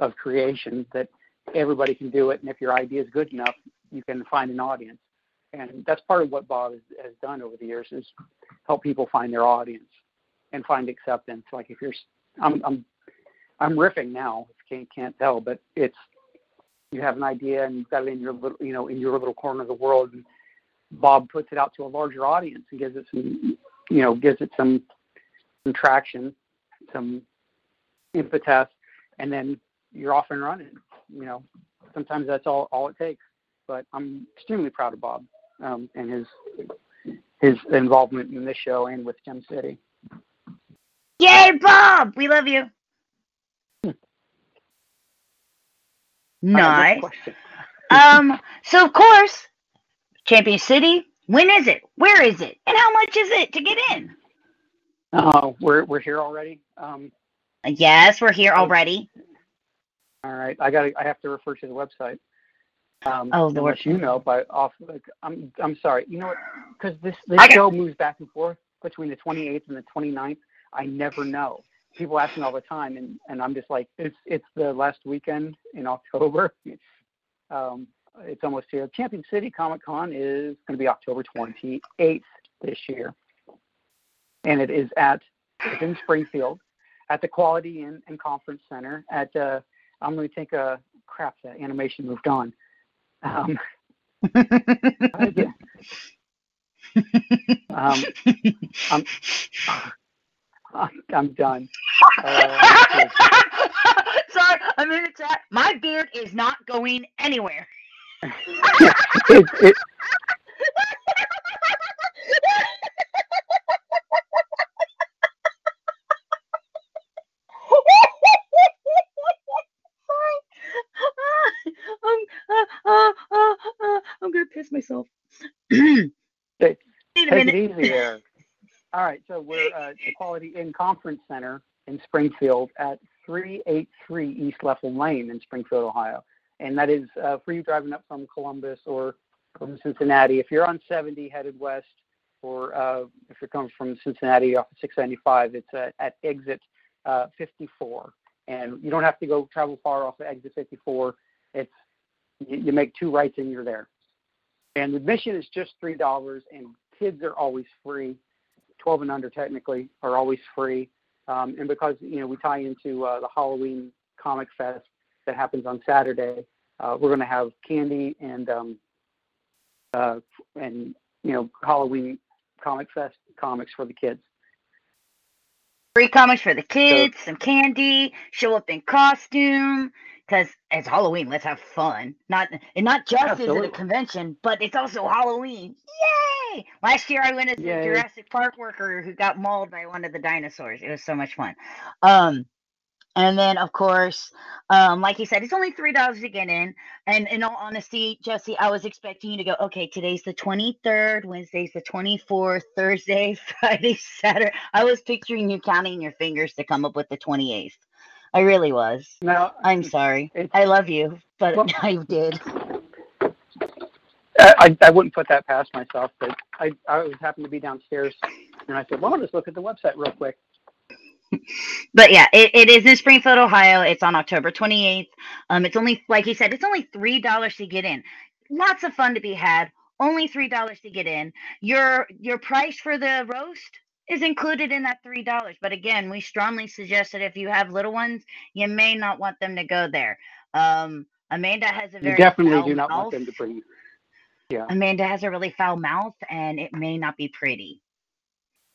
of creation that everybody can do it, and if your idea is good enough, you can find an audience. And that's part of what Bob has, has done over the years is help people find their audience and find acceptance. Like if you're, I'm I'm I'm riffing now. If you can't, can't tell, but it's you have an idea and you've got it in your little you know in your little corner of the world. And Bob puts it out to a larger audience and gives it some you know gives it some some traction, some impetus, and then you're off and running. You know, sometimes that's all all it takes. But I'm extremely proud of Bob um, and his his involvement in this show and with Gem City. Yay, Bob! We love you. Nice. um. So of course, Champion City. When is it? Where is it? And how much is it to get in? Uh, we're we're here already. Um, yes, we're here already. All right, I got. I have to refer to the website. Um, oh Lord, you know, but off. Like, I'm I'm sorry. You know what? Because this this show moves back and forth between the 28th and the 29th. I never know. People ask me all the time, and and I'm just like, it's it's the last weekend in October. Um, it's almost here. Champion City Comic Con is going to be October 28th this year, and it is at it's in Springfield at the Quality Inn and Conference Center. At uh, I'm going to think, uh, crap, the animation moved on. Um, um, I'm, I'm done. Uh, Sorry, I'm in the chat. My beard is not going anywhere. it, it. I'm, uh, uh, uh, uh, I'm gonna piss myself. Take- take it easy there. All right, so we're at the Quality Inn Conference Center in Springfield at 383 East Leffel Lane in Springfield, Ohio. And that is uh, for you driving up from Columbus or from Cincinnati. If you're on 70 headed west, or uh, if you're coming from Cincinnati off of 695, it's uh, at exit uh, 54. And you don't have to go travel far off of exit 54. It's you, you make two rights and you're there. And admission is just three dollars, and kids are always free. 12 and under technically are always free. Um, and because you know we tie into uh, the Halloween Comic Fest that happens on Saturday, uh, we're going to have candy and um, uh, and you know Halloween Comic Fest comics for the kids. Free comics for the kids, some candy, show up in costume. Because it's Halloween, let's have fun. Not and not just is it a convention, but it's also Halloween. Yay! Last year I went as a Jurassic Park worker who got mauled by one of the dinosaurs. It was so much fun. Um, and then of course, um, like you said, it's only three dollars to get in. And in all honesty, Jesse, I was expecting you to go. Okay, today's the twenty third, Wednesday's the twenty fourth, Thursday, Friday, Saturday. I was picturing you counting your fingers to come up with the twenty eighth. I really was. No, I'm sorry. I love you, but Well- I did. I, I wouldn't put that past myself, but I I was happened to be downstairs, and I said, well, I'll just look at the website real quick. But yeah, it, it is in Springfield, Ohio. It's on October 28th. Um, it's only like you said, it's only three dollars to get in. Lots of fun to be had. Only three dollars to get in. Your your price for the roast is included in that three dollars. But again, we strongly suggest that if you have little ones, you may not want them to go there. Um, Amanda has a You definitely do not mouth. want them to bring. Yeah. Amanda has a really foul mouth, and it may not be pretty.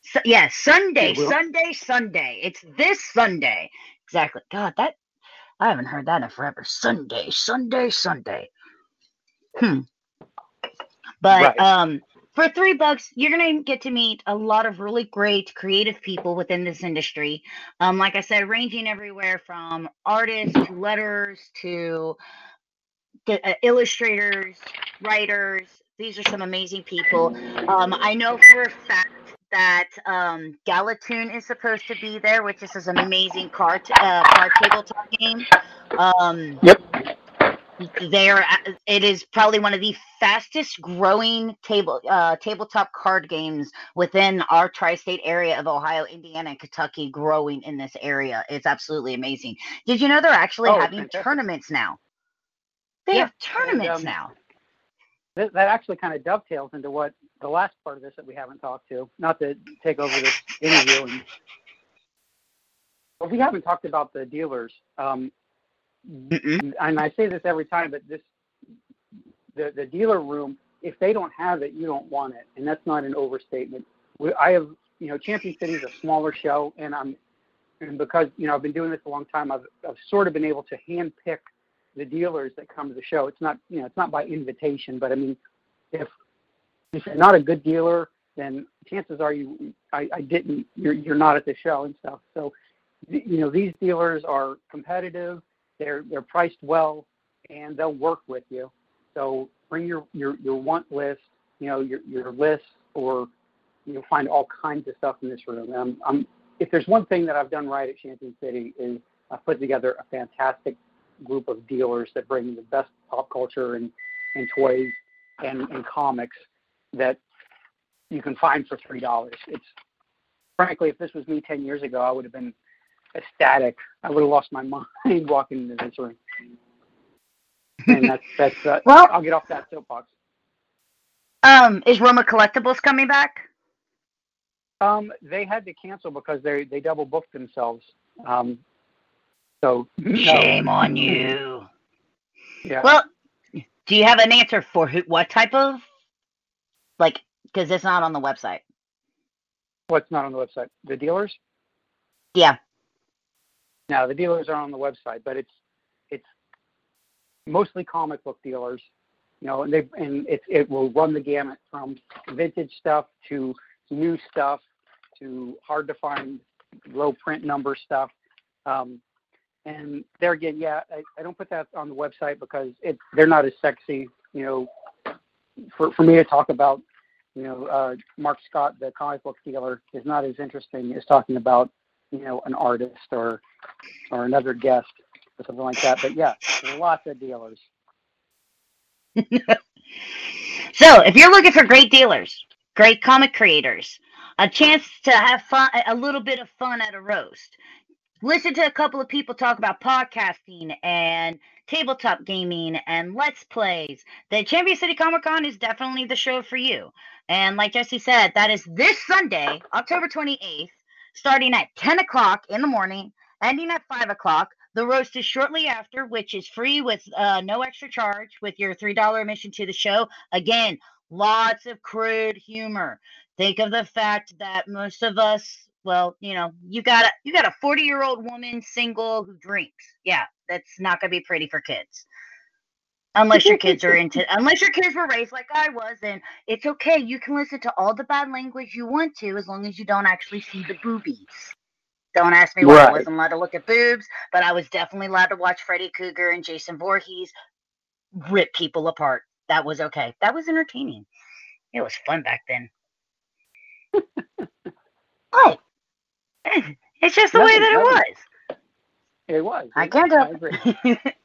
So, yeah, Sunday, Sunday, Sunday. It's this Sunday. Exactly. God, that I haven't heard that in forever. Sunday, Sunday, Sunday. Hmm. But Right. um, for three bucks, you're gonna get to meet a lot of really great creative people within this industry. Um, like I said, ranging everywhere from artists to letters to the, uh, illustrators, writers. These are some amazing people. Um, I know for a fact that um, Galatoon is supposed to be there, which is this amazing card uh, card tabletop game. Um, Yep. They are. It is probably one of the fastest growing table uh, tabletop card games within our tri-state area of Ohio, Indiana, and Kentucky. Growing in this area, it's absolutely amazing. Did you know they're actually Oh, having fantastic. tournaments now? They Yeah, have tournaments um, now. That, that actually kind of dovetails into what the last part of this that we haven't talked to. Not to take over this interview, and well, we haven't talked about the dealers. Um, Mm-mm. and I say this every time, but this the the dealer room. If they don't have it, you don't want it, and that's not an overstatement. We, I have, you know, Champion City is a smaller show, and I'm, and because you know I've been doing this a long time, I've I've sort of been able to hand pick the dealers that come to the show. It's not, you know, it's not by invitation, but I mean, if if you're not a good dealer, then chances are you, I, I didn't, you're you're not at the show and stuff. So, you know, these dealers are competitive. They're they're priced well, and they'll work with you. So bring your your your want list, you know, your your list, or you'll find all kinds of stuff in this room. Um, I'm, if there's one thing that I've done right at Champion City is I've put together a fantastic group of dealers that bring the best pop culture and, and toys and, and comics that you can find for three dollars. It's frankly, if this was me ten years ago, I would have been ecstatic. I would have lost my mind walking into this room. And that's that's uh, Well- I'll get off that soapbox. Um, is Roma Collectibles coming back? Um, they had to cancel because they they double booked themselves. Um, so no. Shame on you. Yeah. Well, do you have an answer for who, what type of, like, because it's not on the website. What's not on the website? The dealers? Yeah. No, the dealers are on the website, but it's it's mostly comic book dealers. You know, and they and it it will run the gamut from vintage stuff to new stuff to hard to find low print number stuff. Um, and there again, yeah, I, I don't put that on the website because it they're not as sexy. You know, for for me to talk about, you know, uh, Mark Scott, the comic book dealer, is not as interesting as talking about, you know, an artist or or another guest or something like that. But yeah, lots of dealers. So, if you're looking for great dealers, great comic creators, a chance to have fun, a little bit of fun at a roast, listen to a couple of people talk about podcasting and tabletop gaming and let's plays, the Champion City Comic Con is definitely the show for you. And like Jesse said, that is this Sunday, October 28th, starting at 10 o'clock in the morning, ending at 5 o'clock. The roast is shortly after, which is free with uh, no extra charge with your $3 admission to the show. Again, lots of crude humor. Think of the fact that most of us, well, you know, you got a you got a 40 year old woman single who drinks. Yeah, that's not gonna be pretty for kids. Unless your kids are into, unless your kids were raised like I was, and it's okay. You can listen to all the bad language you want to, as long as you don't actually see the boobies. Don't ask me why I wasn't allowed to look at boobs, but I was definitely allowed to watch Freddy Krueger and Jason Voorhees rip people apart. That was okay. That was entertaining. It was fun back then. oh, it's just the way Nothing- that it was. It was. I can't agree. it.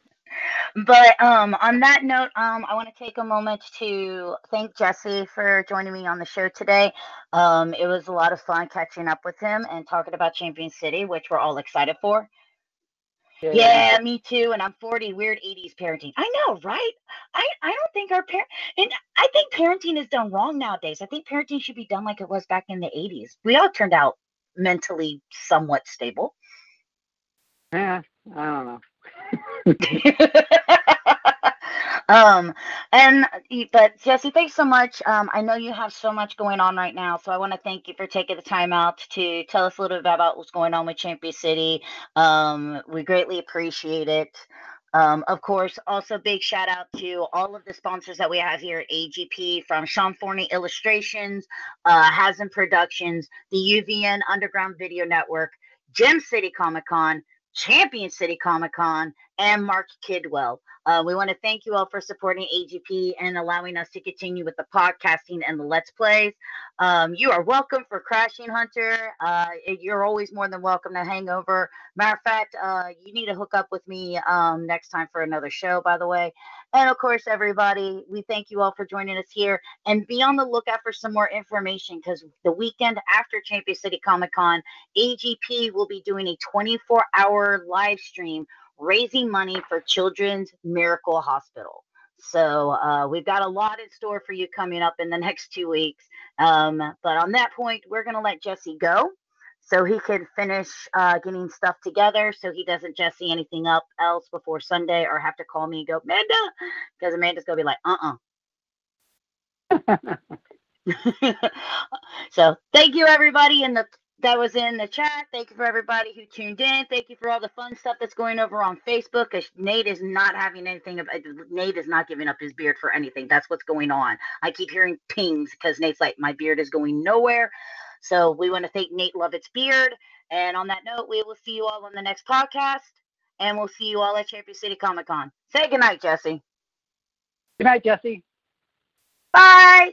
but um, on that note, um, I want to take a moment to thank Jesse for joining me on the show today. Um, it was a lot of fun catching up with him and talking about Champion City, which we're all excited for. Yeah, me too. And I'm 40. Weird 80s parenting. I know, right? I, I don't think our parent and I think parenting is done wrong nowadays. I think parenting should be done like it was back in the 80s. We all turned out mentally somewhat stable. Yeah, I don't know. um and but jesse thanks so much. Um i know you have so much going on right now so i want to thank you for taking the time out to tell us a little bit about what's going on with champion city. Um we greatly appreciate it. Um, of course, also big shout out to all of the sponsors that we have here at AGP from Sean Forney Illustrations, uh, Hasm Productions, the UVN Underground Video Network, Gem City Comic Con, Champion City Comic Con, and Mark Kidwell. Uh, we want to thank you all for supporting AGP and allowing us to continue with the podcasting and the Let's Plays. Um, you are welcome for Crashing Hunter. Uh, you're always more than welcome to hang over. Matter of fact, uh, you need to hook up with me um, next time for another show, by the way. And of course, everybody, we thank you all for joining us here and be on the lookout for some more information because the weekend after Champion City Comic Con, AGP will be doing a 24 hour live stream raising money for Children's Miracle Hospital. So uh, we've got a lot in store for you coming up in the next two weeks. Um, but on that point, we're going to let Jesse go so he can finish uh, getting stuff together so he doesn't Jesse anything up else before Sunday or have to call me and go, Amanda, because Amanda's going to be like, uh-uh. so thank you everybody in the that was in the chat. Thank you for everybody who tuned in. Thank you for all the fun stuff that's going over on Facebook. Because Nate is not having anything. Uh, Nate is not giving up his beard for anything. That's what's going on. I keep hearing pings because Nate's like, my beard is going nowhere. So we want to thank Nate Lovett's beard. And on that note, we will see you all on the next podcast. And we'll see you all at Champion City Comic Con. Say goodnight, Jesse. Good night, Jesse. Bye.